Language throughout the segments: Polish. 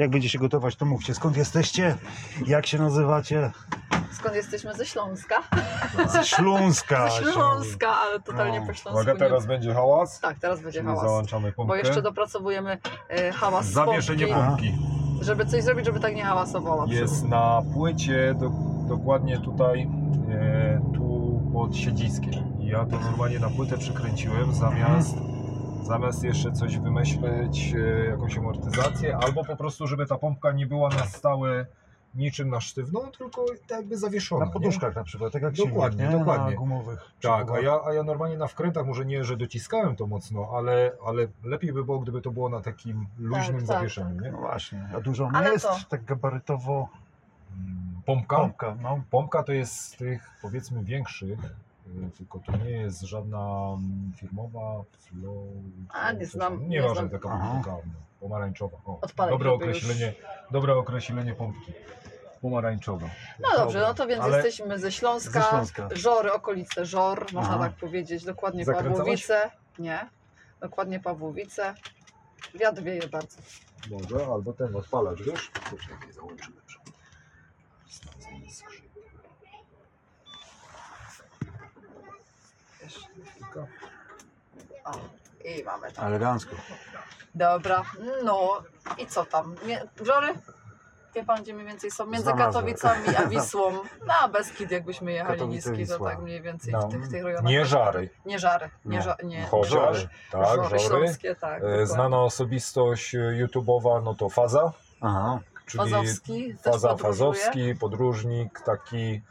Jak będziecie gotować, to mówcie. Skąd jesteście? Jak się nazywacie? Skąd jesteśmy? Ze Śląska. Ze Śląska. Ze się. Śląska, ale totalnie No. po śląsku. Uwaga, nie- teraz będzie hałas. Tak, teraz będzie Czyli hałas. załączamy pompkę. Bo jeszcze dopracowujemy e, hałas Zawieszenie pompki, pompki. żeby coś zrobić, żeby tak nie hałasowało. Jest na płycie, do, dokładnie tutaj, e, tu pod siedziskiem. I ja to normalnie na płytę przykręciłem zamiast, zamiast jeszcze coś wymyśleć, e, jakąś amortyzację, albo po prostu, żeby ta pompka nie była na stałe niczym na sztywną, tylko tak jakby zawieszona. Na nie? poduszkach na przykład, tak jak Dokładnie, silnik, nie? dokładnie. Na gumowych. Tak, a ja, a ja normalnie na wkrętach, może nie, że dociskałem to mocno, ale, ale lepiej by było, gdyby to było na takim luźnym tak, zawieszeniu, nie? No właśnie. A dużo ona Ale jest? to- Tak gabarytowo Pompka? pompka, no. Pompka to jest z tych powiedzmy większych, tylko to nie jest żadna mm, firmowa flow. A, nie znam, nie Nie ważne, znam. taka pompka no, pomarańczowa. O, Odpalę, dobre, określenie, dobre określenie pompki. Pomarańczowa. No dobrze, no to więc Ale- jesteśmy ze Śląska. Ze Śląska. Żory, okolice Żor, można Aha. tak powiedzieć. Dokładnie? Pawłowice. Nie. Dokładnie Pawłowice. Wiatr wieje bardzo. Może, albo ten odpalacz, wiesz? Poczekaj, załączymy. Wiesz. O, i mamy to. Elegancko. Dobra, no i co tam? Mie- Żory? Wie pan, gdzie mniej więcej są? Między. Katowicami a Wisłą. Na Beskid, jakbyśmy jechali Katowice, niski, to Wisła. tak mniej więcej No, w tych, tych rejonach. nie żary, Nie żary. Nie, Nie. ża- nie, chociaż, tak, żory żory. śląskie, tak. E, dokładnie. Znana osobistość e, YouTube'owa, no to Faza, Aha. czyli Fazowski, też Faza podróżuje. Fazowski, podróżnik, taki,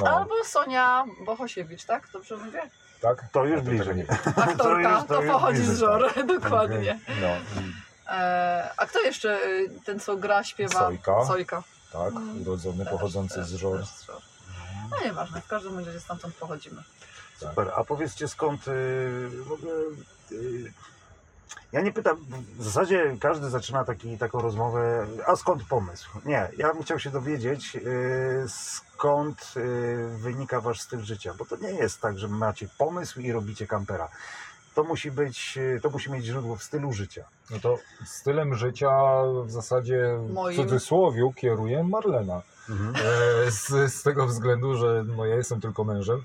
no, Albo Sonia Bohosiewicz, tak? Dobrze mówię? Tak? To już bliżej. Aktorka, już- to, już pochodzi bliżej, z żor, dokładnie. No, E, a kto jeszcze, y, ten co gra, śpiewa? Sojka. Sojka. tak, Mm, urodzony, Też, pochodzący też, z żor. też z żor. No nieważne, w każdym razie stamtąd pochodzimy. Super. A powiedzcie skąd y, w ogóle. y, ja nie pytam, w zasadzie każdy zaczyna taki, taką rozmowę, a skąd pomysł? Nie, ja bym chciał się dowiedzieć, y, skąd y, wynika wasz styl życia, bo to nie jest tak, że macie pomysł i robicie kampera. To musi być, y, to musi mieć źródło w stylu życia. No to stylem życia w zasadzie Moim. w cudzysłowiu kieruje Marlena. E, z, z tego względu, że no ja jestem tylko mężem.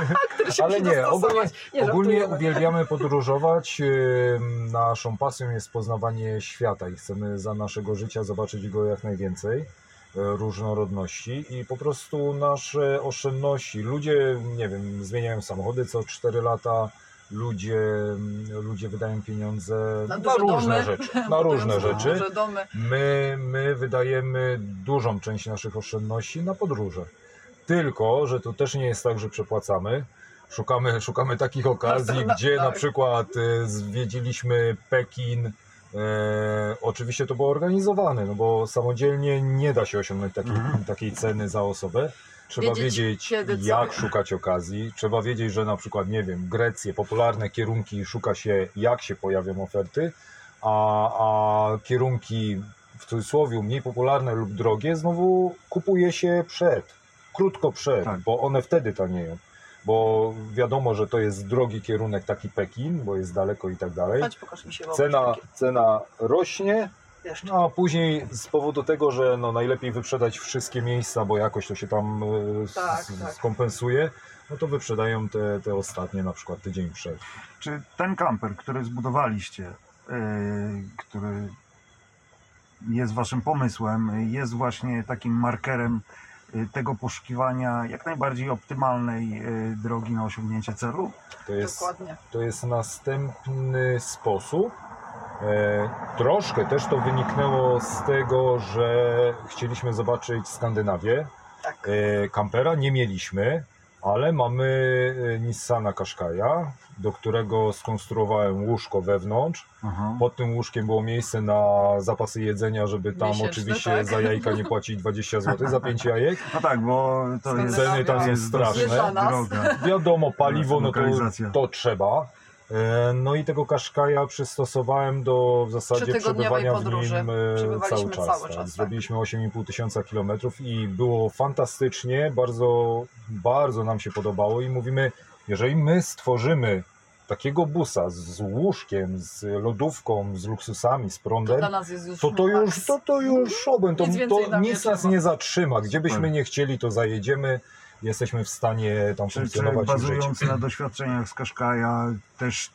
Ale nie, ogólnie, nie ogólnie żartujemy. uwielbiamy podróżować. Naszą pasją jest poznawanie świata i chcemy za naszego życia zobaczyć go jak najwięcej e, różnorodności i po prostu nasze oszczędności. Ludzie, nie wiem, zmieniają samochody co 4 lata, ludzie, ludzie wydają pieniądze Na na, różne domy. rzeczy. Na różne rzeczy. My, my wydajemy dużą część naszych oszczędności na podróże. Tylko, że to też nie jest tak, że przepłacamy. Szukamy, szukamy takich okazji, Tak. gdzie na przykład e, zwiedziliśmy Pekin. E, oczywiście to było organizowane, no bo samodzielnie nie da się osiągnąć takiej, Mhm. takiej ceny za osobę. Trzeba Wiedzieć, wiedzieć, kiedy co. jak szukać okazji. Trzeba wiedzieć, że na przykład, nie wiem, Grecję, popularne kierunki szuka się, jak się pojawią oferty, a, a kierunki w cudzysłowie mniej popularne lub drogie znowu kupuje się przed, krótko przed, Tak. bo one wtedy tanieją. Bo wiadomo, że to jest drogi kierunek taki Pekin, bo jest daleko i tak dalej. Chodź, pokaż mi się Cena, cena rośnie, Jeszcze. no a później z powodu tego, że no najlepiej wyprzedać wszystkie miejsca, bo jakoś to się tam e, Tak, s- tak. skompensuje, no to wyprzedają te, te ostatnie na przykład tydzień przed. Czy ten kamper, który zbudowaliście, yy, który jest waszym pomysłem, jest właśnie takim markerem yy, tego poszukiwania jak najbardziej optymalnej yy, drogi na osiągnięcie celu? To jest, Dokładnie. to jest następny sposób. E, troszkę też to wyniknęło z tego, że chcieliśmy zobaczyć Skandynawię. Tak. E, kampera nie mieliśmy, ale mamy e, Nissana Qashqai'a, do którego skonstruowałem łóżko wewnątrz. Aha. Pod tym łóżkiem było miejsce na zapasy jedzenia, żeby tam Miesięczne, oczywiście tak. za jajka nie płacić 20 zł za 5 jajek. No tak, bo to jest, Ceny tam są jest straszne. Wiadomo, paliwo, no to, to trzeba. E, No i tego kaszkaja przystosowałem do w zasadzie przebywania w nim e, Przebywaliśmy cały czas. cały tak. czas, tak. Zrobiliśmy 8,5 tysiąca kilometrów i było fantastycznie, bardzo, bardzo nam się podobało i mówimy, jeżeli my stworzymy takiego busa z łóżkiem, z lodówką, z luksusami, z To prądem, jest już to to już, to, to już obym, to, Nic to nic nas nie zatrzyma. Gdzie byśmy nie chcieli, to zajedziemy. Jesteśmy w stanie tam Czy, czy funkcjonować i żyć. bazując na doświadczeniach z Kaszkaja też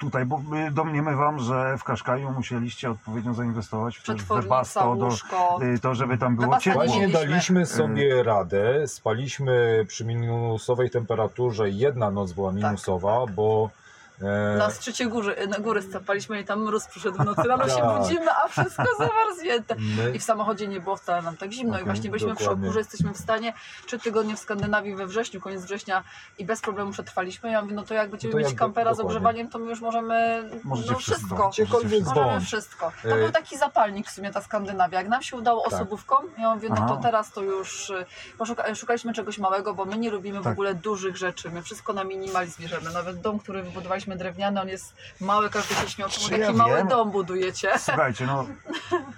tutaj, bo my domniemywam, że w Kaszkaju musieliście odpowiednio zainwestować w Webasto, do, y, to żeby tam było ciepło. nie Właśnie daliśmy sobie radę, spaliśmy przy minusowej temperaturze, jedna noc była minusowa, bo e, Na szczycie góry, na góry stapaliśmy i tam mróz przyszedł w nocy. Rano się Tak. budzimy, a wszystko zamarznięte. my, I w samochodzie nie było wcale nam tak zimno i właśnie byliśmy w dokładnie. szoku, że jesteśmy w stanie trzy tygodnie w Skandynawii we wrześniu, koniec września i bez problemu przetrwaliśmy. Ja mówię, no to jak będziemy No to mieć jak- kampera z dokładnie. ogrzewaniem, to my już możemy Możecie no, wszystko. wszystko. Możemy wszystko. To E, był taki zapalnik w sumie ta Skandynawia. Jak nam się udało Tak. osobówką, ja mówię, no Aha. to teraz to już y, poszuka, szukaliśmy czegoś małego, bo my nie lubimy w Tak. ogóle dużych rzeczy. My wszystko na minimalizm bierzemy. Nawet dom, który drewniany, on jest mały, każdy się śmiał, Czy czemu ja jaki mały wiem? dom budujecie. Słuchajcie, no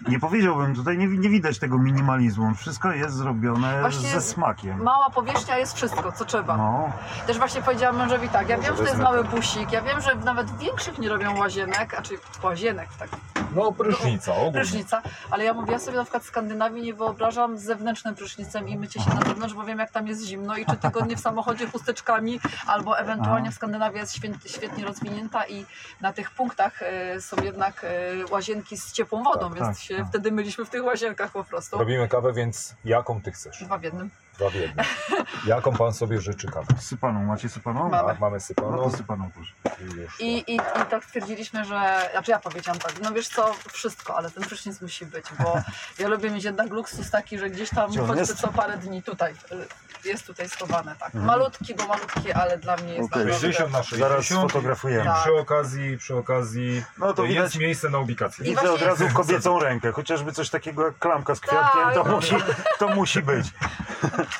nie powiedziałbym, tutaj nie, nie widać tego minimalizmu. Wszystko jest zrobione Właśnie ze smakiem. Mała powierzchnia jest wszystko, co trzeba. No, Też właśnie powiedziałam mężowi tak, ja Może wiem, że to jest mały busik, ja wiem, że nawet większych nie robią łazienek, a czy łazienek, tak, no prysznica, ogólnie. prysznica, ale ja mówię, ja sobie na przykład w Skandynawii nie wyobrażam z zewnętrznym prysznicem i mycie się na zewnątrz, bo wiem jak tam jest zimno i czy tygodnie w samochodzie chusteczkami, albo ewentualnie w Skandynawii jest świetnie rozwinięta i na tych punktach e, są jednak e, łazienki z ciepłą wodą, Tak, więc tak, się tak. wtedy myliśmy w tych łazienkach po prostu. Robimy kawę, więc jaką ty chcesz? Dwa w jednym. Dwa w jednym. Jaką pan sobie życzy kawę? sypaną. Macie sypaną? Mamy. Tak, mamy No sypaną to sypaną proszę. i już. I, i, I tak stwierdziliśmy, że. Znaczy ja powiedziałam tak, no wiesz co, wszystko, ale ten prysznic musi być, bo ja lubię mieć jednak luksus taki, że gdzieś tam Gdzie choćby jest? co parę dni tutaj. Jest tutaj schowane, tak. Mhm. Malutki, bo malutki, ale dla mnie jest Okej. naprawdę- 60 na 60. Zaraz sfotografujemy. Tak. przy okazji, przy okazji No to jest widać, miejsce na ubikację. I widzę właśnie- od razu kobiecą rękę. Chociażby coś takiego jak klamka z kwiatkiem, Tak. to musi, to musi być.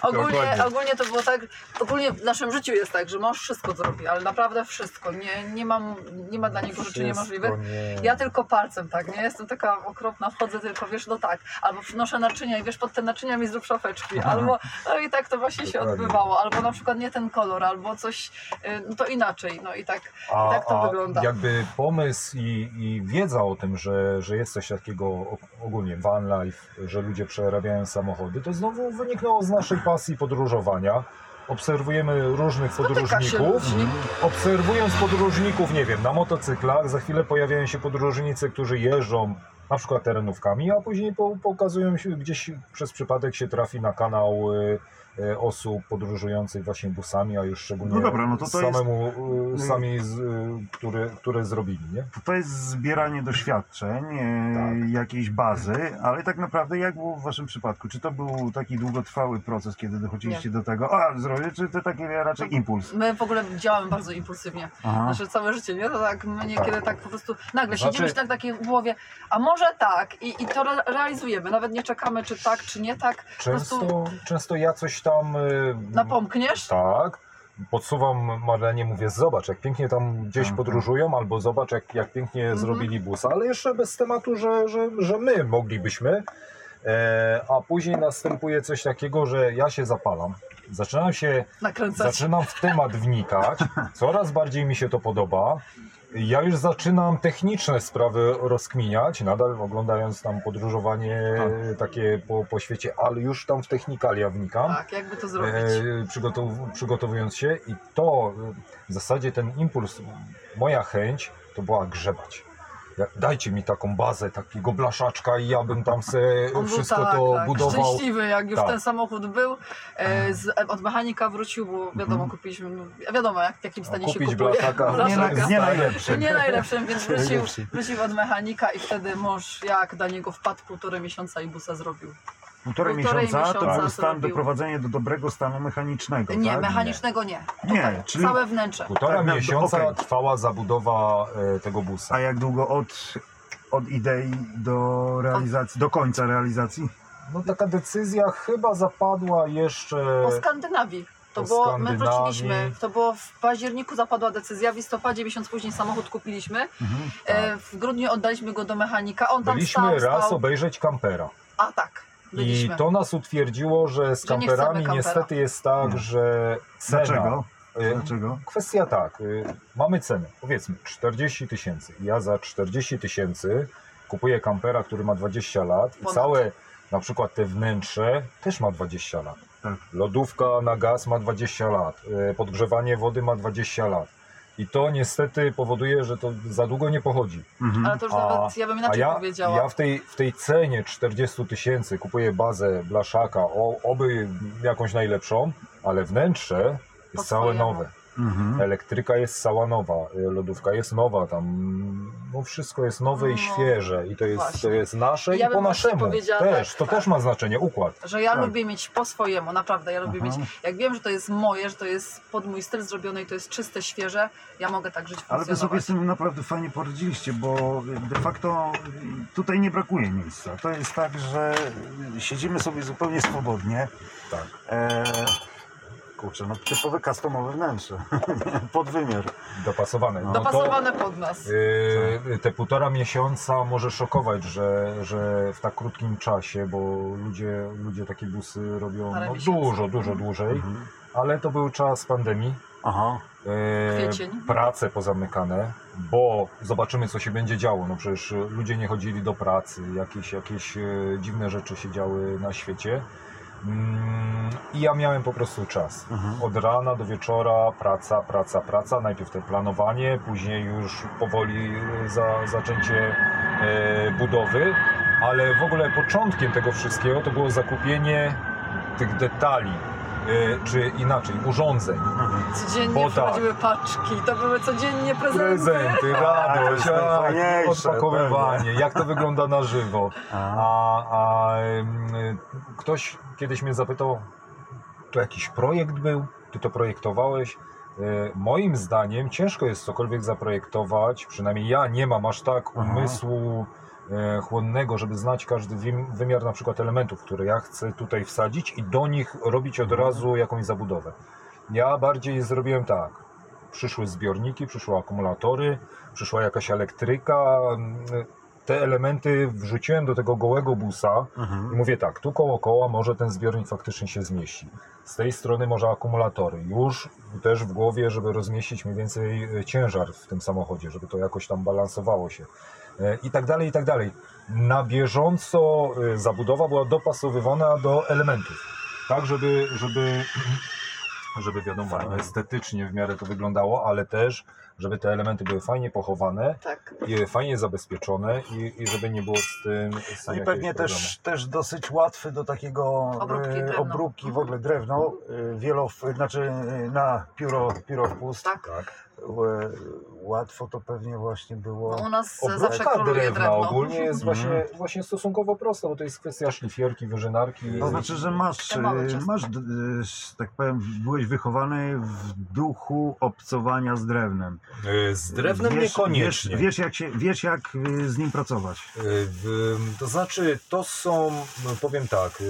Ogólnie, Dokładnie. ogólnie to było tak, ogólnie w naszym życiu jest tak, że mąż wszystko zrobi, ale naprawdę wszystko. Nie, nie, mam, nie ma dla niego rzeczy niemożliwych. Ja tylko palcem, tak, nie? Jestem taka okropna, wchodzę tylko, wiesz, no tak, albo przynoszę naczynia i wiesz, pod te naczynia mi zrób szafeczki, Aha. albo, no i tak to właśnie się Dokładnie. odbywało, albo na przykład nie ten kolor, albo coś, y, no to inaczej, no i tak, A, tak to a wygląda. jakby pomysł i, i wiedza o tym, że, że jest coś takiego ogólnie van life, że ludzie przerabiają samochody, to znowu wyniknęło z naszej pasji podróżowania. Obserwujemy różnych podróżników. Obserwując podróżników, nie wiem, na motocyklach, za chwilę pojawiają się podróżnicy, którzy jeżdżą na przykład terenówkami, a później po, pokazują się, gdzieś przez przypadek się trafi na kanał y, osób podróżujących właśnie busami, a już szczególnie No dobra, no to to jest- samemu, y, sami, z, y, które, które zrobili, nie? To jest zbieranie doświadczeń, e, Tak. jakiejś bazy, ale tak naprawdę jak było w waszym przypadku? Czy to był taki długotrwały proces, kiedy dochodziliście do tego, a zrobię, czy to taki raczej impuls? My w ogóle działamy bardzo impulsywnie, Aha. nasze całe życie, nie? To tak, my niekiedy tak po prostu nagle Znaczy- siedzimy tak takiej w głowie, a może tak i, i to re realizujemy, nawet nie czekamy, czy tak, czy nie tak, po prostu Często, często ja coś tam... y, napomkniesz, Tak. Podsuwam Marlenie, mówię, zobacz, jak pięknie tam gdzieś Mhm. podróżują, albo zobacz, jak, jak pięknie Mhm. zrobili busa, ale jeszcze bez tematu, że, że, że my moglibyśmy. E, a później następuje coś takiego, że ja się zapalam. Zaczynam się, nakręcać. zaczynam w temat wnikać, coraz bardziej mi się to podoba. Ja już zaczynam techniczne sprawy rozkminiać, nadal oglądając tam podróżowanie takie po, po świecie, ale już tam w technikalia wnikam Tak, jakby to zrobić. e, przygotow- przygotowując się i to w zasadzie ten impuls, moja chęć to była grzebać. Dajcie mi taką bazę, takiego blaszaczka i ja bym tam se On był wszystko tak, to tak, budował. szczęśliwy, jak już Tak. ten samochód był. E, z, od mechanika wrócił, bo wiadomo, Mhm. kupiliśmy, no, wiadomo jak, w jakim stanie się Kupić kupuje. blaszaka, Nie, Blaszaka. nie najlepszy. Nie najlepszym, więc wrócił, wrócił od mechanika i wtedy mąż jak dla niego wpadł półtorej miesiąca i busa zrobił. Półtorej, Półtorej miesiąca, to miesiąca był stan doprowadzenie do dobrego stanu mechanicznego, Nie, tak? mechanicznego nie. Nie, czyli... Całe wnętrze. Półtora Tak, no, miesiąca okej. trwała zabudowa e, tego busa. A jak długo od, od idei do realizacji, do końca realizacji? No taka decyzja chyba zapadła jeszcze... Po Skandynawii. To Po było, my Skandynawii. wróciliśmy, to było w październiku zapadła decyzja, w listopadzie miesiąc później samochód kupiliśmy, Mhm. e, w grudniu oddaliśmy go do mechanika, on tam Byliśmy stał, raz stał. obejrzeć kampera. A tak, I to nas utwierdziło, że z Że nie kamperami kampera. niestety jest tak, Nie. że cena Dlaczego? Y, Dlaczego? Kwestia tak, y, mamy cenę, powiedzmy 40 tysięcy. Ja za 40 tysięcy kupuję kampera, który ma 20 lat i Ponad. całe na przykład te wnętrze też ma 20 lat. Tak. Lodówka na gaz ma 20 lat, y, podgrzewanie wody ma 20 lat. I to niestety powoduje, że to za długo nie pochodzi. Mhm. Ale to już A- nawet, ja bym inaczej ja, powiedziała. ja w, tej, w tej cenie 40 tysięcy kupuję bazę blaszaka, o, oby jakąś najlepszą, ale wnętrze Po jest całe swojemu. nowe. Mhm. Elektryka jest cała nowa, y, lodówka jest nowa, tam no wszystko jest nowe i No, świeże i to jest, to właśnie. jest nasze Ja i po właśnie naszemu. powiedziała Też, tak, to tak. też ma znaczenie, układ. Że ja Tak. lubię mieć po swojemu, naprawdę, ja lubię Aha. mieć, jak wiem, że to jest moje, że to jest pod mój styl zrobione i to jest czyste, świeże, ja mogę tak żyć, Ale wy sobie funkcjonować. z tym naprawdę fajnie poradziliście, bo de facto tutaj nie brakuje miejsca. To jest tak, że siedzimy sobie zupełnie swobodnie. Tak. E, kurczę, no typowe customowe wnętrze. Pod wymiar. Dopasowane. No to, Dopasowane pod nas. y, te półtora miesiąca może szokować, że, że w tak krótkim czasie, bo ludzie, ludzie takie busy robią Parę no, miesięcy. dużo, dużo dłużej, Mhm. ale to był czas pandemii. Aha. e, Kwiecień. prace pozamykane, bo zobaczymy, co się będzie działo. No przecież ludzie nie chodzili do pracy, jakieś, jakieś e, dziwne rzeczy się działy na świecie. I ja miałem po prostu czas. Mhm. Od rana do wieczora praca, praca, praca. Najpierw te planowanie, później już powoli e, za, zaczęcie e, budowy. Ale w ogóle początkiem tego wszystkiego to było zakupienie tych detali, czy inaczej, urządzeń. Codziennie Bo tak. paczki, to były codziennie prezenty. Prezenty, radość, tak, najfajniejsze, odpakowywanie, jak to wygląda na żywo. A, A, ktoś kiedyś mnie zapytał, to jakiś projekt był? Ty to projektowałeś? E, Moim zdaniem ciężko jest cokolwiek zaprojektować, przynajmniej ja nie mam aż tak Aha. umysłu e, chłonnego, żeby znać każdy wymiar na przykład elementów, które ja chcę tutaj wsadzić i do nich robić od razu jakąś zabudowę. Ja bardziej zrobiłem tak. Przyszły zbiorniki, przyszły akumulatory, przyszła jakaś elektryka. Te elementy wrzuciłem do tego gołego busa i mhm. mówię tak, tu koło koła może ten zbiornik faktycznie się zmieści. Z tej strony może akumulatory. Już też w głowie, żeby rozmieścić mniej więcej e, ciężar w tym samochodzie, żeby to jakoś tam balansowało się. E, I tak dalej, i tak dalej. Na bieżąco e, zabudowa była dopasowywana do elementów. Tak, żeby, żeby, żeby wiadomo, Fajnie. estetycznie w miarę to wyglądało, ale też, żeby te elementy były fajnie pochowane, Tak. i fajnie zabezpieczone i, i żeby nie było z tym, z No i pewnie też, też dosyć łatwy do takiego Obróbki e, obróbki w ogóle drewno, e, wielow, znaczy e, na pióro, pióro wpust. Tak. Tak. E, Łatwo to pewnie właśnie było. No, u nas zawsze króluje drewna drewno. ogólnie jest Mhm. właśnie, właśnie stosunkowo prosta, bo to jest kwestia szlifierki, wyżynarki. To znaczy, że masz, e, masz, e, że tak powiem, byłeś wychowany w duchu obcowania z drewnem. Z drewnem wiesz, niekoniecznie. Wiesz, wiesz, jak się, wiesz, jak z nim pracować. To znaczy, to są, no, powiem tak,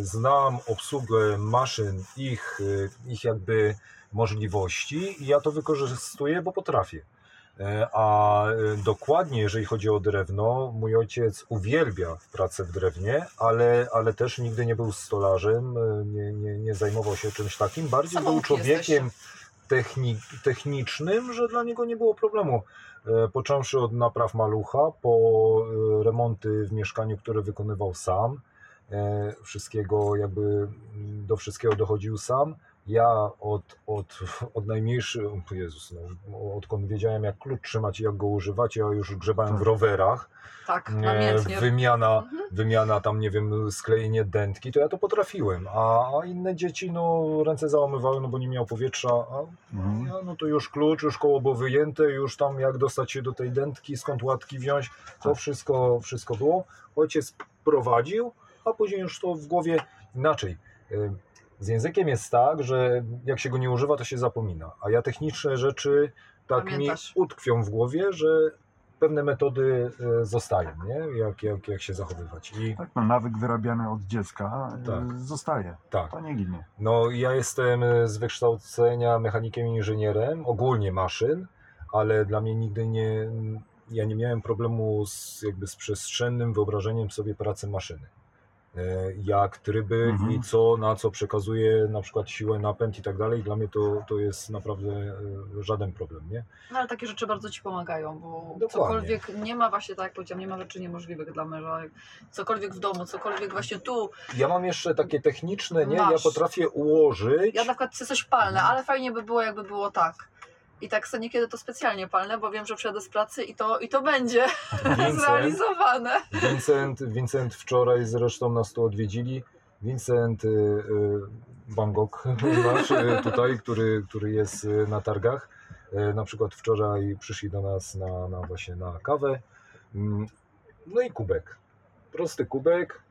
znam obsługę maszyn, ich, ich jakby możliwości i ja to wykorzystuję, bo potrafię. E, A y, dokładnie, jeżeli chodzi o drewno, mój ojciec uwielbia pracę w drewnie, ale, ale też nigdy nie był stolarzem, y, nie, nie, nie zajmował się czymś takim. Bardziej był Samouki człowiekiem techni technicznym, że dla niego nie było problemu. E, Począwszy od napraw malucha, po e, remonty w mieszkaniu, które wykonywał sam, e, wszystkiego jakby do wszystkiego dochodził sam. Ja od, od, od najmniejszych, Jezus, no, odkąd wiedziałem jak klucz trzymać i jak go używać, ja już grzebałem w rowerach, Tak, e, wymiana, Mhm. wymiana tam, nie wiem, sklejenie dętki, to ja to potrafiłem, a, a inne dzieci, no, ręce załamywały, no bo nie miał powietrza, a Mhm. ja, no to już klucz, już koło było wyjęte, już tam jak dostać się do tej dętki, skąd łatki wziąć, to Tak. wszystko, wszystko było. Ojciec prowadził, a później już to w głowie inaczej. Y, Z językiem jest tak, że jak się go nie używa, to się zapomina, a ja techniczne rzeczy tak Pamiętasz. mi utkwią w głowie, że pewne metody y, zostają, nie? Jak, jak, jak się zachowywać. I Tak, no, nawyk wyrabiany od dziecka e, Tak. zostaje. tak. To nie ginie. No, ja jestem z wykształcenia mechanikiem i inżynierem, ogólnie maszyn, ale dla mnie nigdy nie, ja nie miałem problemu z, jakby z przestrzennym wyobrażeniem sobie pracy maszyny. E, jak tryby Mhm. i co, na co przekazuje na przykład siłę, napęd i tak dalej. Dla mnie to, to jest naprawdę e, żaden problem, nie? No ale takie rzeczy bardzo ci pomagają, bo Dokładnie. cokolwiek nie ma właśnie tak jak powiedziałam, nie ma rzeczy niemożliwych dla męża. Cokolwiek w domu, cokolwiek właśnie tu. Ja mam jeszcze takie techniczne, nie? Ja Masz. potrafię ułożyć. Ja na przykład chcę coś palne, ale fajnie by było jakby było tak. I tak sobie niekiedy to specjalnie palne, bo wiem, że przyjadę z pracy i to, i to będzie Vincent, zrealizowane. Vincent, Vincent wczoraj zresztą nas tu odwiedzili. Vincent y, y, nasz y, tutaj, który, który jest y, na targach. Y, na przykład wczoraj przyszli do nas na, na właśnie na kawę. Mm, No i kubek. Prosty kubek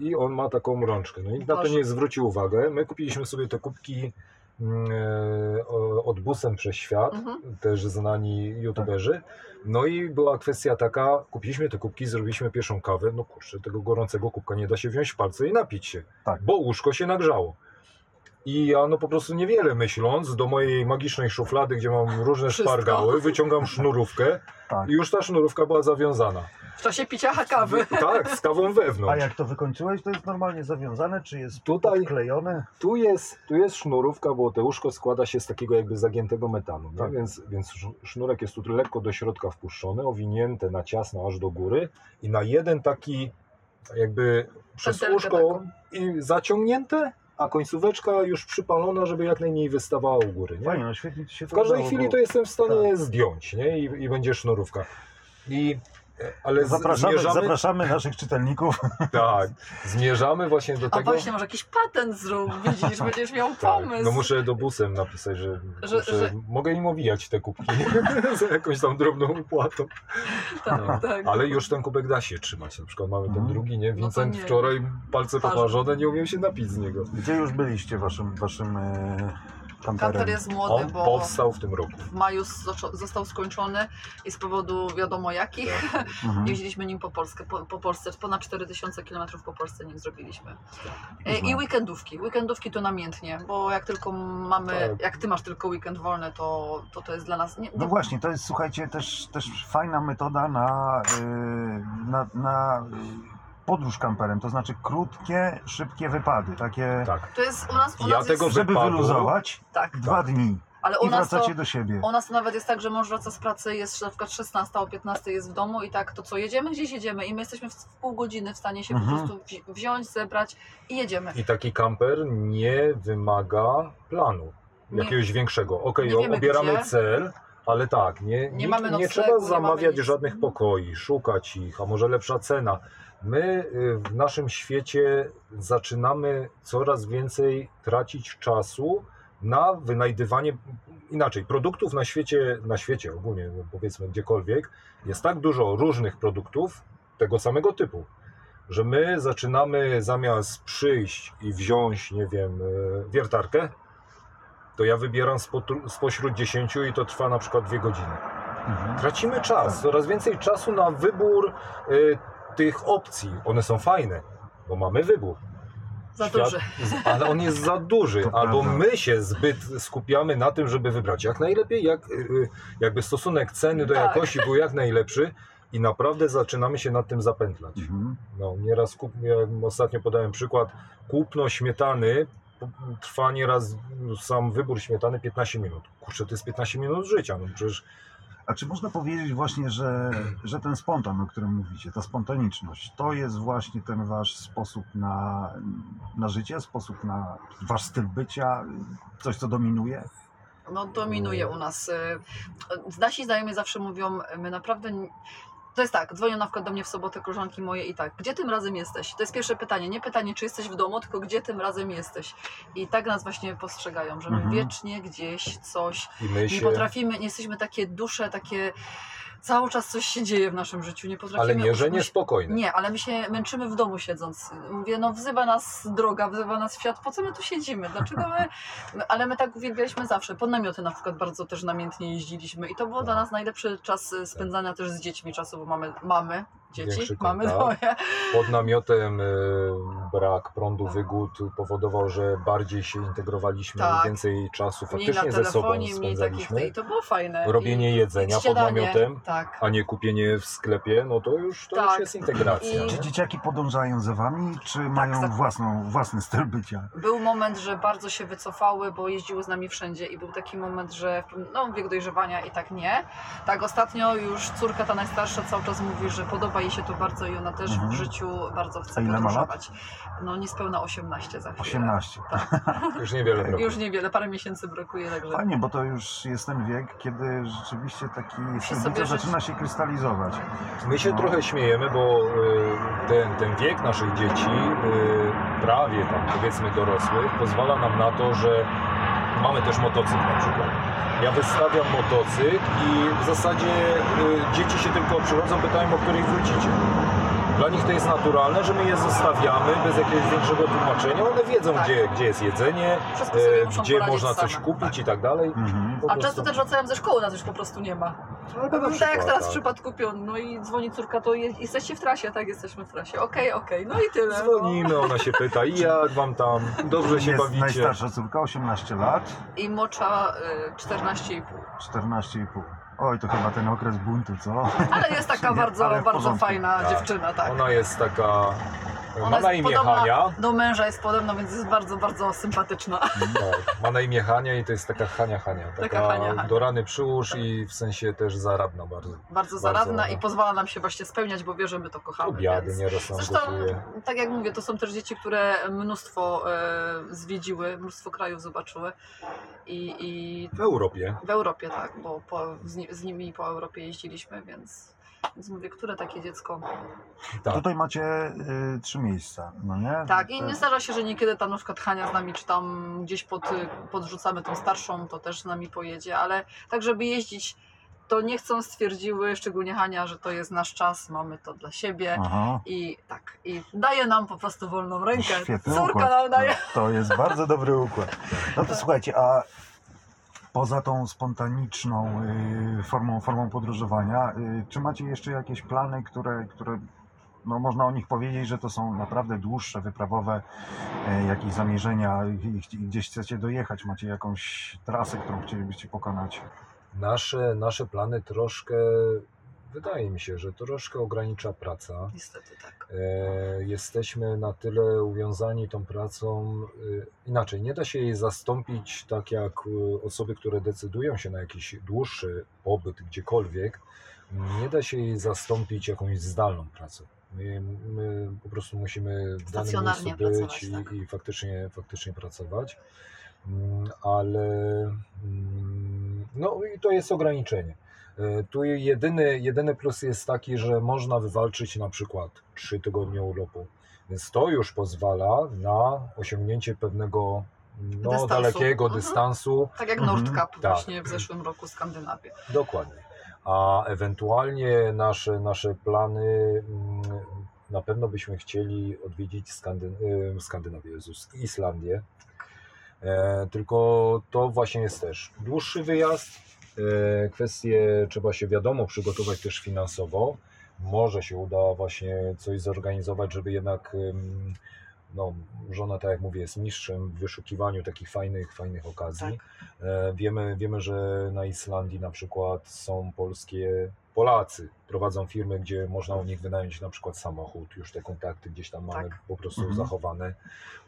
i on ma taką rączkę. No i na to nie zwrócił uwagę. My kupiliśmy sobie te kubki e, o- od busem przez świat Mhm. też znani youtuberzy. No i była kwestia taka, kupiliśmy te kubki, zrobiliśmy pierwszą kawę, no kurczę, tego gorącego kubka nie da się wziąć w palce i napić się, Tak. bo łóżko się nagrzało. I ja no po prostu niewiele myśląc, do mojej magicznej szuflady, gdzie mam różne Wszystko. szpargały, wyciągam sznurówkę Tak. i już ta sznurówka była zawiązana. W czasie picia kawy. Tak, z kawą A wewnątrz. jak to wykończyłeś, to jest normalnie zawiązane, czy jest Tutaj- podklejone? Tu jest, tu jest sznurówka, bo to łóżko składa się z takiego jakby zagiętego metanu? Tak. Więc, więc sz- sznurek jest tu lekko do środka wpuszczony, owinięte na ciasno aż do góry i na jeden taki jakby przez łóżko i zaciągnięte, a końcóweczka już przypalona, żeby jak najmniej wystawała u góry. Nie? Fajnie, no świetnie ci się W każdej udało, chwili bo to jestem w stanie zdjąć nie? I, i będzie sznurówka. I, ale Zapraszamy, zmierzamy, zapraszamy naszych czytelników. tak, zmierzamy właśnie do A tego. właśnie, może jakiś patent zrób, widzisz, będziesz miał Tak, pomysł. no muszę do busem napisać, że, Że- że, że- mogę im owijać te kubki za jakąś tam drobną opłatą. tak, No, tak. Ale już ten kubek da się trzymać. Na przykład mamy ten Mhm. drugi, nie? No to Wincent nie. wczoraj palce poparzone, nie umiem się napić z niego. Gdzie już byliście waszym, waszym e, kamperem? Kamper jest młody, On bo powstał w tym roku. w maju został skończony i z powodu wiadomo jakich Mhm. jeździliśmy nim po Polsce, po, po Polsce, ponad 4000 km po Polsce nim zrobiliśmy. E, Mhm. I weekendówki, weekendówki to namiętnie, bo jak tylko mamy, Tak. jak ty masz tylko weekend wolny, to to, to jest dla nas nie, No nie, właśnie, to jest, słuchajcie, też, też fajna metoda na, y, na, na podróż kamperem, to znaczy krótkie, szybkie wypady, takie, Tak. to jest u nas, u Ja nas tego jest, żeby wypadu- wyluzować tak, dwa dni ale u i nas to wracacie do siebie. U nas to nawet jest tak, że mąż wraca z pracy, jest na przykład 16, o 15 jest w domu i tak, to co, jedziemy gdzieś jedziemy i my jesteśmy w, w pół godziny w stanie się Mhm. po prostu wzi- wziąć, zebrać i jedziemy. I taki kamper nie wymaga planu Nie. jakiegoś większego. Okej, Nie wiemy obieramy gdzie. cel, ale tak, nie, Nie nie, mamy nie noclegu, trzeba nie mamy zamawiać nic. żadnych pokoi, szukać ich, a może lepsza cena. My y, w naszym świecie zaczynamy coraz więcej tracić czasu na wynajdywanie inaczej, produktów na świecie, na świecie ogólnie, no powiedzmy gdziekolwiek, jest tak dużo różnych produktów tego samego typu, że my zaczynamy zamiast przyjść i wziąć, nie wiem, e, wiertarkę, to ja wybieram spośród 10 i to trwa na przykład dwie godziny. Mhm. Tracimy czas, coraz więcej czasu na wybór e, tych opcji. One są fajne, bo mamy wybór. Za Świat- duży. Ale on jest za duży, To albo prawda. my się zbyt skupiamy na tym, żeby wybrać jak najlepiej, jak, y, y, jakby stosunek ceny do Tak. jakości był jak najlepszy i naprawdę zaczynamy się nad tym zapętlać. Mhm. No, nieraz kup, ja ostatnio podałem przykład, kupno śmietany trwa nieraz no, sam wybór śmietany 15 minut. Kurczę, to jest 15 minut życia, no przecież A czy można powiedzieć właśnie, że, że ten spontan, o którym mówicie, ta spontaniczność, to jest właśnie ten wasz sposób na, na życie, sposób na wasz styl bycia, coś co dominuje? No dominuje u nas. y, Nasi znajomi zawsze mówią, my naprawdę... nie- To jest tak, dzwonią na przykład do mnie w sobotę koleżanki moje i tak, gdzie tym razem jesteś? To jest pierwsze pytanie, nie pytanie, czy jesteś w domu, tylko gdzie tym razem jesteś? I tak nas właśnie postrzegają, że my Mhm. wiecznie gdzieś coś i my Nie się... potrafimy, nie jesteśmy takie dusze, takie. Cały czas coś się dzieje w naszym życiu. Nie potrafimy. Ale nie, że niespokojne. Nie, ale my się męczymy w domu siedząc. Mówię, no wzywa nas droga, wzywa nas świat, po co my tu siedzimy? Dlaczego my... Ale my tak uwielbialiśmy zawsze. Pod namioty na przykład bardzo też namiętnie jeździliśmy i to było dla nas najlepszy czas y, spędzania też z dziećmi czasu, bo mamy, mamy dzieci, mamy dwoje. Pod namiotem e, brak prądu, wygód powodował, że bardziej się integrowaliśmy, Tak. więcej czasu Mniej na faktycznie ze sobą telefonie, mniej takich... spędzaliśmy. I to było fajne. Robienie I, jedzenia pod namiotem, Tak, Tak. a nie kupienie w sklepie, no to już to Tak. już jest integracja. I- Czy dzieciaki podążają za wami, czy mają tak. własną, własny styl bycia? Był moment, że bardzo się wycofały, bo jeździły z nami wszędzie i był taki moment, że no, wiek dojrzewania i tak nie. Tak ostatnio już córka ta najstarsza cały czas mówi, że podoba jej się to bardzo i ona też Mhm. w życiu bardzo chce A ile ma podróżować. No niespełna 18 za chwilę. 18. Już niewiele brakuje. Już niewiele, parę miesięcy brakuje, także Fajnie, bo to już jest ten wiek, kiedy rzeczywiście taki styl sobie. Zaczyna się krystalizować. My się No. trochę śmiejemy, bo y, ten, ten wiek naszych dzieci, y, prawie tam powiedzmy dorosłych, pozwala nam na to, że mamy też motocykl na przykład. Ja wystawiam motocykl i w zasadzie y, dzieci się tylko przychodzą, pytają, o której wrócicie. Dla nich to jest naturalne, że my je zostawiamy bez jakiegoś większego tłumaczenia. One wiedzą, Tak. gdzie, gdzie jest jedzenie, e, gdzie można coś same. kupić Tak. i tak dalej. Mhm. A prostu- często też wracają ze szkoły, nas już po prostu nie ma. To na tak jak przykład, teraz w tak. przypadku Pion, no i dzwoni córka, to je, jesteście w trasie, tak, jesteśmy w trasie. Okej, okej, no i tyle. Dzwonimy, ona się pyta, i jak wam tam, dobrze się jest bawicie. najstarsza córka, 18 lat, No. I mocza y, 14,5. 14,5. Oj, to chyba ten okres buntu, co? Ale jest taka bardzo, ale w bardzo porządku. fajna Tak. dziewczyna, tak. Ona jest taka, Ona ma na imię podobna Hania. do męża jest podobna, więc jest bardzo, bardzo sympatyczna. Tak, ma na imię Hania i to jest taka Hania Hania. Taka, Taka Hania Hania. do rany przyłóż i w sensie też zaradna bardzo. Bardzo zaradna Bardzo. i pozwala nam się właśnie spełniać, bo wie, że my to kochamy. Obiady więc... nieraz nam Zresztą, gotuje. tak jak mówię, to są też dzieci, które mnóstwo e, zwiedziły, mnóstwo krajów zobaczyły i, i W Europie. w Europie, tak, bo po, z, z nimi po Europie jeździliśmy, więc, więc mówię, które takie dziecko. Tak. Tutaj macie y, trzy miejsca, no nie? Tak, i nie zdarza się, że niekiedy tam na przykład Hania z nami, czy tam gdzieś pod, podrzucamy tą starszą, to też z nami pojedzie, ale tak, żeby jeździć, to nie chcą, stwierdziły, szczególnie Hania, że to jest nasz czas, mamy to dla siebie. Aha. I tak, i daje nam po prostu wolną rękę. Świetny Córka układ. nam daje. To, to jest bardzo dobry układ. No to słuchajcie, a poza tą spontaniczną y, formą, formą podróżowania, y, czy macie jeszcze jakieś plany, które, które no, można o nich powiedzieć, że to są naprawdę dłuższe, wyprawowe y, jakieś zamierzenia, i- gdzieś chcecie dojechać, macie jakąś trasę, którą chcielibyście pokonać? Nasze, nasze plany troszkę, wydaje mi się, że troszkę ogranicza praca. Niestety tak. E, jesteśmy na tyle uwiązani tą pracą. e, Inaczej, nie da się jej zastąpić tak jak e, osoby, które decydują się na jakiś dłuższy pobyt gdziekolwiek, nie da się jej zastąpić jakąś zdalną pracą. My, my po prostu musimy w danym miejscu być i, tak. i faktycznie, faktycznie pracować. Mm, Ale mm, no i to jest ograniczenie. Tu jedyny, jedyny plus jest taki, że można wywalczyć na przykład 3 tygodnie urlopu. Więc to już pozwala na osiągnięcie pewnego no, Dystansu. dalekiego Mhm. dystansu. Tak jak Mhm. Nordcup Tak. właśnie w zeszłym roku Skandynawię. Dokładnie. A ewentualnie nasze, nasze plany, mm, na pewno byśmy chcieli odwiedzić Skandyn y, Skandynawię, Jezus, Islandię. E, tylko to właśnie jest też dłuższy wyjazd. E, kwestie trzeba się wiadomo przygotować też finansowo. Może się uda właśnie coś zorganizować, żeby jednak no, żona, tak jak mówię, jest mistrzem w wyszukiwaniu takich fajnych, fajnych okazji. E, Wiemy, wiemy, że na Islandii na przykład są polskie Polacy, prowadzą firmy, gdzie można u nich wynająć na przykład samochód. Już te kontakty gdzieś tam mamy Tak. po prostu Mhm. zachowane.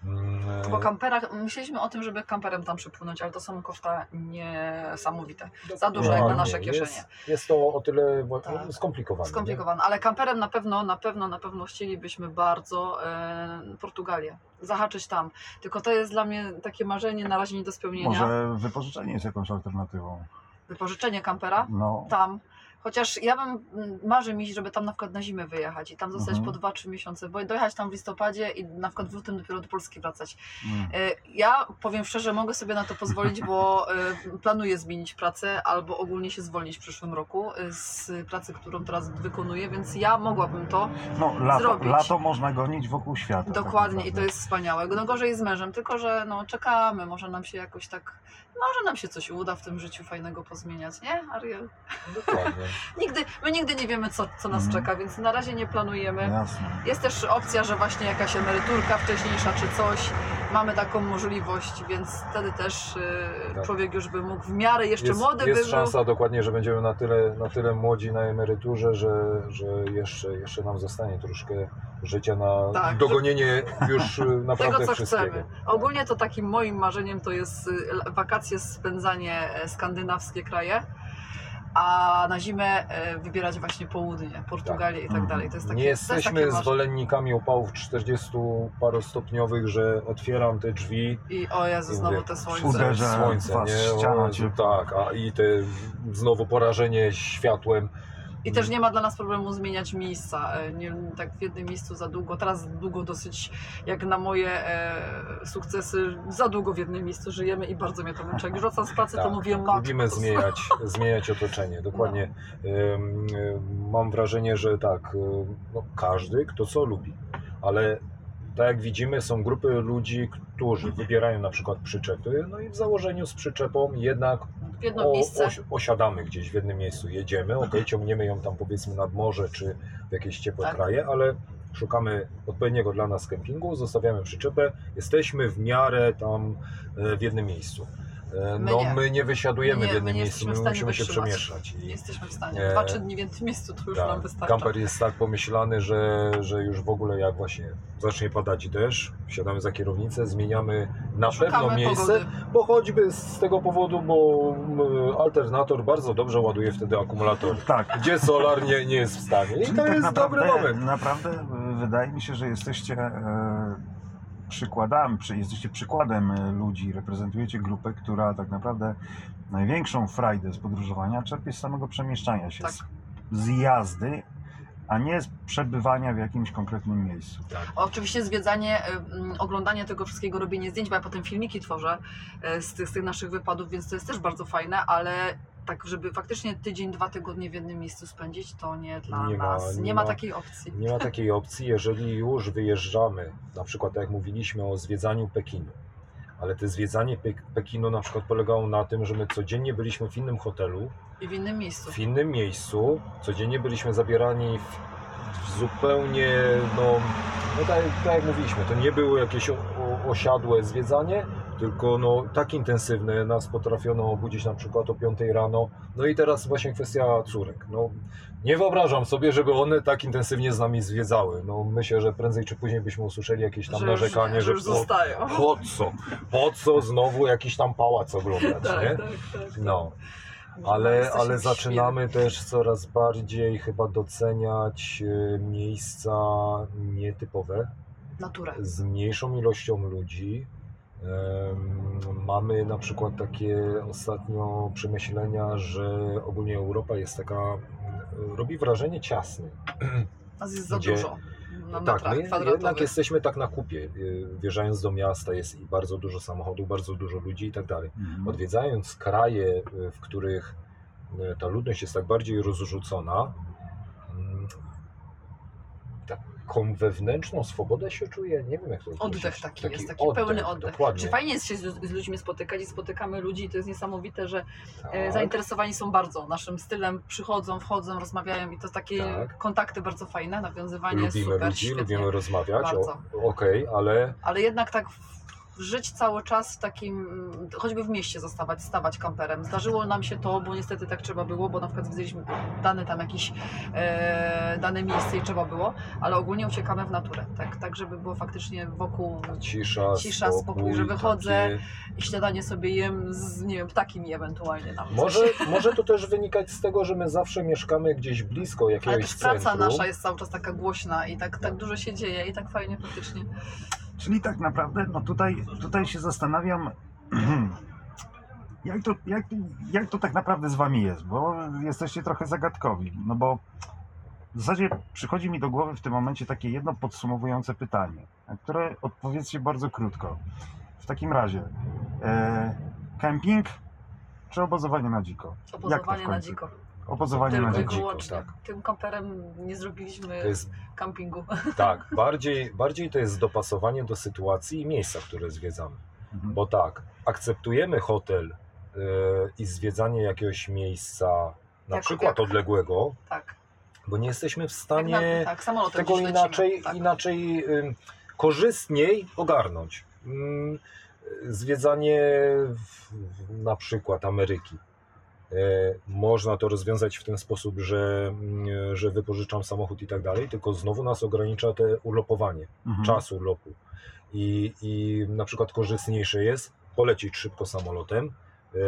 Mm, Po kamperach, myśleliśmy o tym, żeby kamperem tam przypłynąć, ale to są koszta niesamowite. Za dużo jak na nasze Dokładnie. kieszenie. Jest, jest to o tyle Tak. skomplikowane. nie? Skomplikowane, ale kamperem na pewno, na pewno, na pewno chcielibyśmy bardzo e, Portugalię, zahaczyć tam. Tylko to jest dla mnie takie marzenie na razie nie do spełnienia. Może wypożyczenie jest jakąś alternatywą? Wypożyczenie kampera No, tam. Chociaż ja bym mm, marzy mi, żeby tam na przykład na zimę wyjechać i tam zostać Mhm. po 2-3 miesiące, bo dojechać tam w listopadzie i na przykład w lutym dopiero do Polski wracać. mm. E, Ja powiem szczerze, mogę sobie na to pozwolić, bo e, planuję zmienić pracę albo ogólnie się zwolnić w przyszłym roku e, z pracy, którą teraz wykonuję, więc ja mogłabym to no lato, zrobić. lato można gonić wokół świata. tak dokładnie i to jest wspaniałe. No gorzej z mężem, tylko że no czekamy, może nam się jakoś tak, może nam się coś uda w tym życiu fajnego pozmieniać, nie Ariel? Dokładnie. Nigdy, my nigdy nie wiemy, co, co nas Mhm. czeka, więc na razie nie planujemy. Jasne. Jest też opcja, że właśnie jakaś emeryturka wcześniejsza czy coś. Mamy taką możliwość, więc wtedy też y, Tak. człowiek już by mógł w miarę jeszcze jest, młody jest by szansa dokładnie, że będziemy na tyle, na tyle młodzi na emeryturze, że, że jeszcze, jeszcze nam zostanie troszkę życia na Tak, dogonienie już y, naprawdę Tego, co wszystkiego. chcemy. Ogólnie to takim moim marzeniem to jest y, wakacje, spędzanie e, skandynawskie kraje, a na zimę e, wybierać właśnie południe, Portugalię i tak Mhm. dalej. To jest takie, Nie to jest takie jesteśmy marzenie. zwolennikami upałów 40 parostopniowych, że otwieram te drzwi I o Jezu, I znowu mówię, te słońce. Uderza słońce, was nie? O, tak, a i te znowu porażenie światłem. I też nie ma dla nas problemu zmieniać miejsca. E, Nie, tak w jednym miejscu za długo. Teraz długo dosyć, jak na moje e, sukcesy, za długo w jednym miejscu żyjemy i bardzo mnie to męczy. Jak wracam z pracy, to Tak, mówię, matko, Lubimy to- zmieniać, zmieniać otoczenie, dokładnie. No. Mam wrażenie, że tak, no, każdy kto co lubi, ale tak jak widzimy, są grupy ludzi, którzy wybierają na przykład przyczepy, no i w założeniu z przyczepą jednak W jedno o, miejsce. osi- osiadamy gdzieś w jednym miejscu, jedziemy, ok, ciągniemy ją tam powiedzmy nad morze czy w jakieś ciepłe Tak. kraje, ale szukamy odpowiedniego dla nas kempingu, zostawiamy przyczepę, jesteśmy w miarę tam e, w jednym miejscu. E, My No nie. my nie wysiadujemy My nie, w jednym my nie miejscu, my musimy się przemieszczać. Nie I, jesteśmy w stanie. Nie. Dwa, trzy dni w jednym miejscu to już nam tak, wystarcza. kamper jest tak pomyślany, że, że już w ogóle jak właśnie zacznie padać deszcz, siadamy za kierownicę, zmieniamy na pewno Szukamy miejsce, pogody. bo choćby z tego powodu, bo alternator bardzo dobrze ładuje wtedy akumulator, Tak. gdzie solar nie, nie jest w stanie. I Czyli to tak jest dobry moment. Naprawdę e, wydaje mi się, że jesteście e, przykładami, przy, jesteście przykładem e, ludzi, reprezentujecie grupę, która tak naprawdę największą frajdę z podróżowania czerpie z samego przemieszczania się, Tak. z, z jazdy, a nie z przebywania w jakimś konkretnym miejscu. Oczywiście zwiedzanie, mm, oglądanie tego wszystkiego, robienie zdjęć, bo ja potem filmiki tworzę y, z tych, z tych naszych wypadów, więc to jest też bardzo fajne, ale tak, żeby faktycznie tydzień, dwa tygodnie w jednym miejscu spędzić, to nie dla Nie ma- nas. nie nie ma ma- takiej opcji. Nie ma takiej opcji, jeżeli już wyjeżdżamy, na przykład tak jak mówiliśmy o zwiedzaniu Pekinu, ale to zwiedzanie Pek- Pekinu na przykład polegało na tym, że my codziennie byliśmy w innym hotelu, I w innym miejscu. w innym miejscu, codziennie byliśmy zabierani w, w zupełnie, no, no tak, tak jak mówiliśmy, to nie było jakieś osiadłe zwiedzanie, tylko no, tak intensywne, nas potrafiono obudzić na przykład o 5 rano, no i teraz właśnie kwestia córek, no, nie wyobrażam sobie, żeby one tak intensywnie z nami zwiedzały, no myślę, że prędzej czy później byśmy usłyszeli jakieś tam że już, narzekanie, nie, że już po, zostają. po co, po co znowu jakiś tam pałac oglądać, Tak, nie? tak, tak. No. Że Ale, ale zaczynamy też coraz bardziej chyba doceniać e, miejsca nietypowe. Naturę. z mniejszą ilością ludzi. Mamy na przykład takie ostatnio przemyślenia, że ogólnie Europa jest taka, robi wrażenie ciasny. Nas jest za Gdzie- dużo. Na tak, metrach my jednak jesteśmy tak na kupie. Y, Wjeżdżając do miasta jest i bardzo dużo samochodów, bardzo dużo ludzi i tak dalej. Mhm. Odwiedzając kraje, y, w których y, ta ludność jest tak bardziej rozrzucona, mm, taką wewnętrzną swobodę się czuje, nie wiem jak to Oddech określić. taki, jest, taki pełny oddech. Dokładnie. Czy fajnie jest się z, z ludźmi spotykać i spotykamy ludzi i to jest niesamowite, że e, Tak. zainteresowani są bardzo naszym stylem, przychodzą, wchodzą, rozmawiają i to takie Tak. kontakty bardzo fajne, nawiązywanie Lubimy super, ludzi, świetnie. lubimy rozmawiać, okej, ale Ale jednak tak w- żyć cały czas w takim, choćby w mieście zostawać, stawać kamperem. Zdarzyło nam się to, bo niestety tak trzeba było, bo na przykład widzieliśmy dane tam jakieś e, dane miejsce i trzeba było, ale ogólnie uciekamy w naturę, tak, tak żeby było faktycznie wokół cisza, Cisza, spokój, że wychodzę, i śniadanie sobie jem z, nie wiem, ptakimi ewentualnie tam. Może, może to też wynikać z tego, że my zawsze mieszkamy gdzieś blisko Ale jakiegoś też praca centrum. nasza jest cały czas taka głośna i tak, tak dużo się dzieje i tak fajnie faktycznie. Czyli tak naprawdę, no tutaj, tutaj się zastanawiam, jak to, jak, jak to tak naprawdę z wami jest, bo jesteście trochę zagadkowi, no bo w zasadzie przychodzi mi do głowy w tym momencie takie jedno podsumowujące pytanie, na które odpowiedzcie bardzo krótko. W takim razie, e, kemping czy obozowanie na dziko? Obozowanie na dziko. Obozowanie Tylko na i dziko. wyłącznie. tak. Tym kamperem nie zrobiliśmy To jest kampingu. Tak, bardziej, bardziej to jest dopasowanie do sytuacji i miejsca, które zwiedzamy. Mhm. Bo tak, akceptujemy hotel y, i zwiedzanie jakiegoś miejsca na Jak- przykład jak- odległego, Tak. bo nie jesteśmy w Jak stanie na, tak, samolotem tego gdzieś lecimy. inaczej, tak. inaczej ym, korzystniej ogarnąć. Ym, Zwiedzanie w, w, na przykład Ameryki. E, Można to rozwiązać w ten sposób, że, mm, że wypożyczam samochód i tak dalej, tylko znowu nas ogranicza te urlopowanie, Mhm. czas urlopu. I, I na przykład korzystniejsze jest polecieć szybko samolotem, e,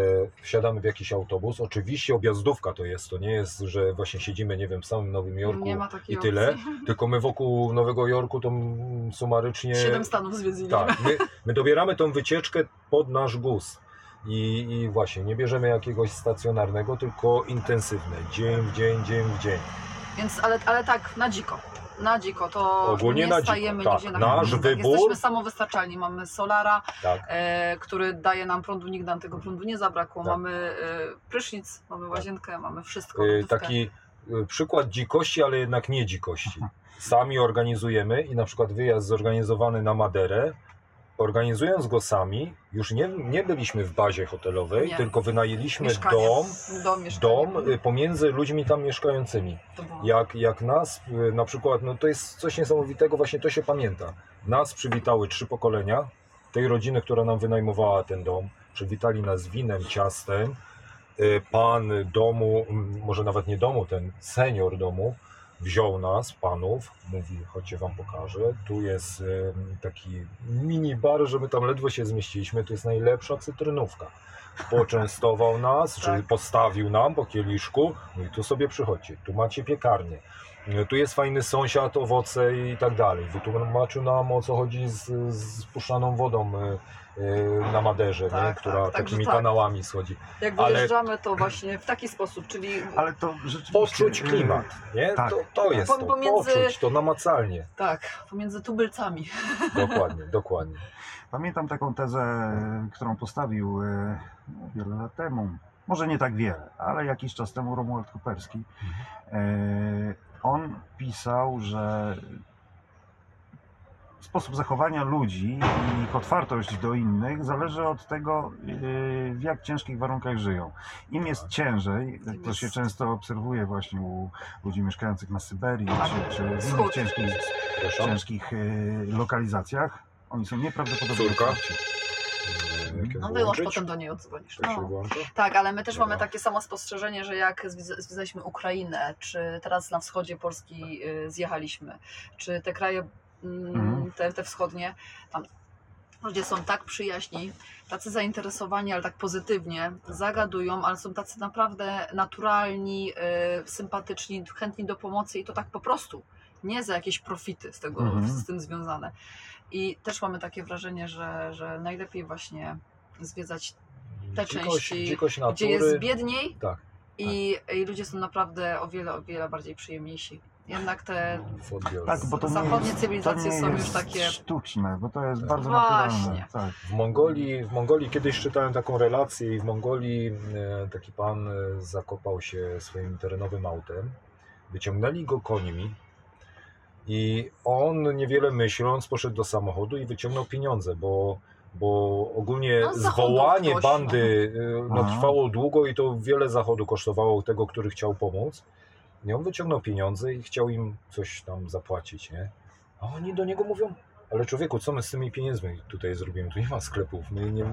wsiadamy w jakiś autobus, oczywiście objazdówka to jest, to nie jest, że właśnie siedzimy, nie wiem, w samym Nowym Jorku, Nie ma takiej i tyle. opcji. tylko my wokół Nowego Jorku to sumarycznie... Siedem stanów zwiedziliśmy. Tak, my, my dobieramy tą wycieczkę pod nasz gust. I, I właśnie, nie bierzemy jakiegoś stacjonarnego, tylko intensywne, dzień w dzień, dzień w dzień. Więc, ale, ale tak, na dziko. Na dziko, to Ogólnie nie na dziko, stajemy tak. nigdzie na Nasz chwilę. wybór- Jesteśmy samowystarczalni. Mamy solara, Tak. e, który daje nam prądu, nigdy nam tego prądu nie zabrakło. Tak. Mamy e, prysznic, mamy łazienkę, mamy wszystko. Lodówkę. Taki y, przykład dzikości, ale jednak nie dzikości. Sami organizujemy i na przykład wyjazd zorganizowany na Maderę, organizując go sami, już nie, nie byliśmy w bazie hotelowej, Nie. tylko wynajęliśmy Mieszkanie. dom, Dom, mieszkanie. dom y, pomiędzy ludźmi tam mieszkającymi. To było. Jak, jak nas, y, na przykład, no to jest coś niesamowitego, właśnie to się pamięta. Nas przywitały trzy pokolenia tej rodziny, która nam wynajmowała ten dom. Przywitali nas winem, ciastem. Y, Pan domu, m, może nawet nie domu, ten senior domu, wziął nas, panów, mówi, chodźcie wam pokażę. Tu jest taki mini bar, że my tam ledwo się zmieściliśmy. To jest najlepsza cytrynówka. Poczęstował nas, Tak. czyli postawił nam po kieliszku. No i tu sobie przychodźcie, tu macie piekarnię. Tu jest fajny sąsiad, owoce i tak dalej. Wytłumaczył nam o co chodzi z, z puszczaną wodą y, y, na Maderze, Tak, nie? która tak, takimi tak. kanałami schodzi. Jak ale- wyjeżdżamy, to właśnie w taki sposób, czyli Ale to rzeczywiście... Poczuć y, klimat, nie? tak. To, to jest Po- to, pomiędzy- poczuć to namacalnie. tak, pomiędzy tubylcami. Dokładnie, dokładnie. Pamiętam taką tezę, którą postawił y, no, wiele lat temu. Może nie tak wiele, ale jakiś czas temu Romuald Koperski. Y, On pisał, że sposób zachowania ludzi i ich otwartość do innych zależy od tego, y, w jak ciężkich warunkach żyją. Im jest ciężej, to się często obserwuje właśnie u ludzi mieszkających na Syberii czy, czy w innych ciężkich ciężkich y, lokalizacjach. Oni są nieprawdopodobnie Córka? otwarci. No wyłącz, włączyć? potem do niej odzwonisz. Się No. włącza? Tak, ale my też Dobra. mamy takie samo spostrzeżenie, że jak zwiedzaliśmy Ukrainę, czy teraz na wschodzie Polski y, zjechaliśmy, czy te kraje, mm, Mhm. te, te wschodnie, tam ludzie są tak przyjaźni, tacy zainteresowani, ale tak pozytywnie, zagadują, ale są tacy naprawdę naturalni, y, sympatyczni, chętni do pomocy i to tak po prostu, nie za jakieś profity z, tego, Mhm. z tym związane. I też mamy takie wrażenie, że, że najlepiej właśnie zwiedzać te dzikość, części, dzikość natury. gdzie jest biedniej Tak. i, i ludzie są naprawdę o wiele, o wiele bardziej przyjemniejsi. Jednak te. Tak, bo to nie Zachodnie jest, cywilizacje to są już takie- sztuczne, bo to jest Tak. bardzo naturalne. Tak. W Mongolii, w Mongolii kiedyś czytałem taką relację i w Mongolii e, taki pan e, zakopał się swoim terenowym autem, wyciągnęli go końmi i on niewiele myśląc poszedł do samochodu i wyciągnął pieniądze, bo, bo ogólnie No, zwołanie ktoś, bandy e, no, trwało długo i to wiele zachodu kosztowało tego, który chciał pomóc. I on wyciągnął pieniądze i chciał im coś tam zapłacić, nie? A oni do niego mówią, ale człowieku, co my z tymi pieniędzmi tutaj zrobimy? Tu nie ma sklepów, nie, nie,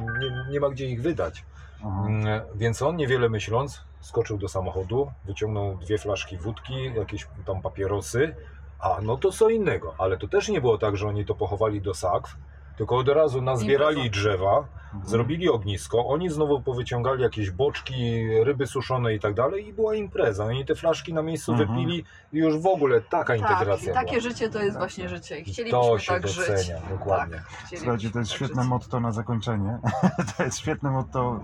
nie ma gdzie ich wydać. Aha. Mm, Więc on niewiele myśląc, skoczył do samochodu, wyciągnął dwie flaszki wódki, jakieś tam papierosy. A, no to co innego. Ale to też nie było tak, że oni to pochowali do sakw, tylko od razu nazbierali drzewa, Mhm. zrobili ognisko, oni znowu powyciągali jakieś boczki, ryby suszone i tak dalej i była impreza. Oni te flaszki na miejscu Mhm. wypili i już w ogóle taka tak, integracja i takie była. życie to jest Tak. właśnie życie i chcielibyśmy to się tak żyć. docenia, dokładnie. Tak, Słuchajcie, to jest tak świetne żyć. motto na zakończenie. to jest świetne motto.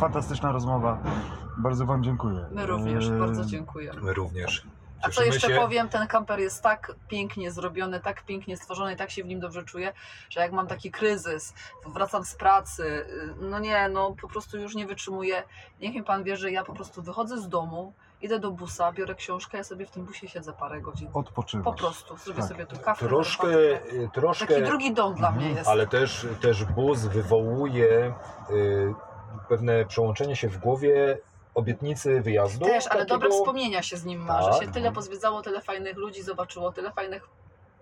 Fantastyczna rozmowa. Bardzo Wam dziękuję. My również, Eee, bardzo dziękujemy. My również. A co jeszcze się. powiem, ten kamper jest tak pięknie zrobiony, tak pięknie stworzony i tak się w nim dobrze czuję, że jak mam taki kryzys, wracam z pracy, y, no nie, no po prostu już nie wytrzymuję. Niech mi pan wie, że ja po prostu wychodzę z domu, idę do busa, biorę książkę, ja sobie w tym busie siedzę parę godzin. Odpoczywasz. Po prostu zrobię Tak. sobie tu kawę. Troszkę, y, troszkę Taki drugi dom dla Mhm. mnie jest. ale też, też bus wywołuje y, pewne przełączenie się w głowie obietnicy wyjazdu. Też, ale dobre wspomnienia się z nim ma, że Tak, się tyle no. pozwiedzało, tyle fajnych ludzi zobaczyło, tyle fajnych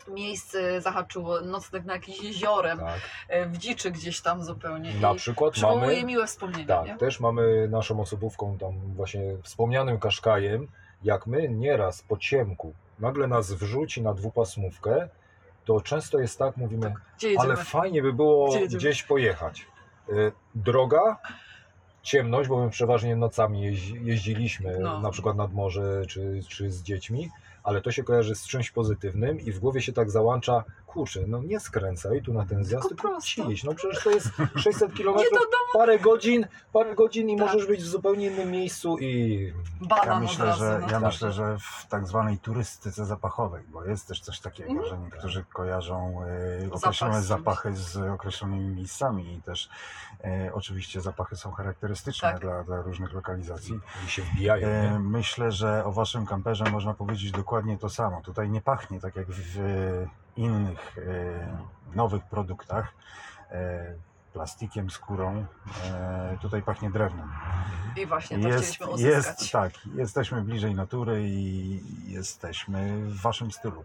miejsc y, zahaczyło, nocleg na jakimś jeziorem, Tak. y, w dziczy gdzieś tam zupełnie. Na I przykład mamy. miłe wspomnienia, Tak, nie? też mamy naszą osobówką tam właśnie wspomnianym Kaszkajem, jak my nieraz po ciemku nagle nas wrzuci na dwupasmówkę, to często jest tak, mówimy, jedziemy? ale fajnie by było gdzieś pojechać. Y, Droga, ciemność, bo my przeważnie nocami jeździ, jeździliśmy, No. na przykład nad morze czy, czy z dziećmi, ale to się kojarzy z czymś pozytywnym i w głowie się tak załącza, kurczę, no nie skręcaj tu na ten zjazd, Tylko jedź, no przecież to jest 600 Nie kilometrów, do domu, parę godzin, parę godzin i Tak. możesz być w zupełnie innym miejscu i banan Ja myślę, razu. że, no. ja myślę, że w tak zwanej turystyce zapachowej, bo jest też coś takiego, Mhm. że niektórzy kojarzą e, określone zapachy z określonymi miejscami i też e, oczywiście zapachy są charakterystyczne Tak. dla, dla różnych lokalizacji. i się wbijają. Nie? myślę, że o waszym kamperze można powiedzieć dokładnie to samo. Tutaj nie pachnie tak jak w innych e, nowych produktach. E, plastikiem, skórą. E, tutaj pachnie drewnem. I właśnie to Jest, chcieliśmy uzyskać. jest, tak, jesteśmy bliżej natury i jesteśmy w waszym stylu.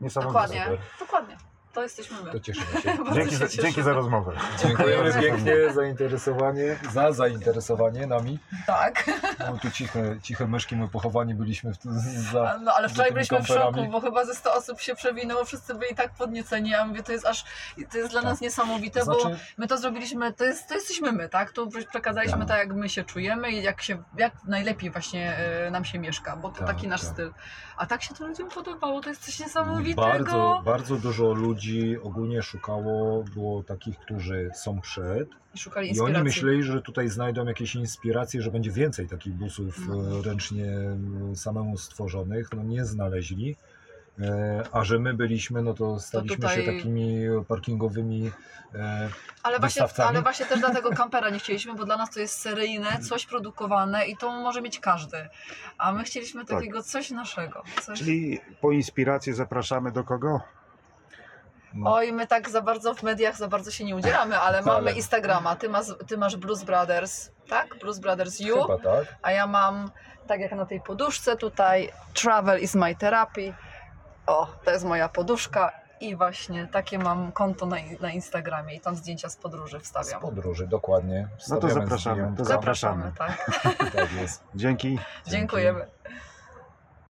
Niesamowite. Dokładnie, dokładnie. To jesteśmy my. To cieszymy się. Dzięki się za, dzięki za rozmowę. Dziękujemy pięknie zainteresowanie, za zainteresowanie nami. Tak. No, tu ciche, ciche myszki, my pochowani byliśmy w, za, No ale wczoraj byliśmy w szoku, bo chyba ze 100 osób się przewinęło, wszyscy byli tak podnieceni. Ja mówię, to jest aż, to jest dla Tak. nas niesamowite, bo Znaczy, my to zrobiliśmy, to, jest, to jesteśmy my, tak? Tu przekazaliśmy Tak. tak, jak my się czujemy i jak, się, jak najlepiej właśnie e, nam się mieszka, bo to Tak, taki nasz tak. styl. A tak się to ludziom podobało, to jest coś niesamowitego. bardzo, bardzo dużo ludzi ogólnie szukało, było takich, którzy są przed I szukali i inspiracji. oni myśleli, że tutaj znajdą jakieś inspiracje, że będzie więcej takich busów Mhm. e, ręcznie samemu stworzonych. No nie znaleźli. E, A że my byliśmy, no to staliśmy tutaj- się takimi parkingowymi e, Ale właśnie, ale właśnie też dlatego kampera nie chcieliśmy, bo dla nas to jest seryjne, coś produkowane i to może mieć każdy. A my chcieliśmy Tak. takiego coś naszego. Coś... Czyli po inspirację zapraszamy do kogo? No, Oj, my tak za bardzo w mediach za bardzo się nie udzielamy, ale Ale- mamy Instagrama. Ty masz, ty masz Blues Brothers, tak? Blues Brothers You, chyba tak. a ja mam, tak jak na tej poduszce tutaj, Travel is my therapy. O, to jest moja poduszka i właśnie takie mam konto na, na Instagramie i tam zdjęcia z podróży Z wstawiam. podróży, dokładnie. No to Wstawiamy zapraszamy, to Zapraszamy, tak. Tak jest. Dzięki. Dziękujemy.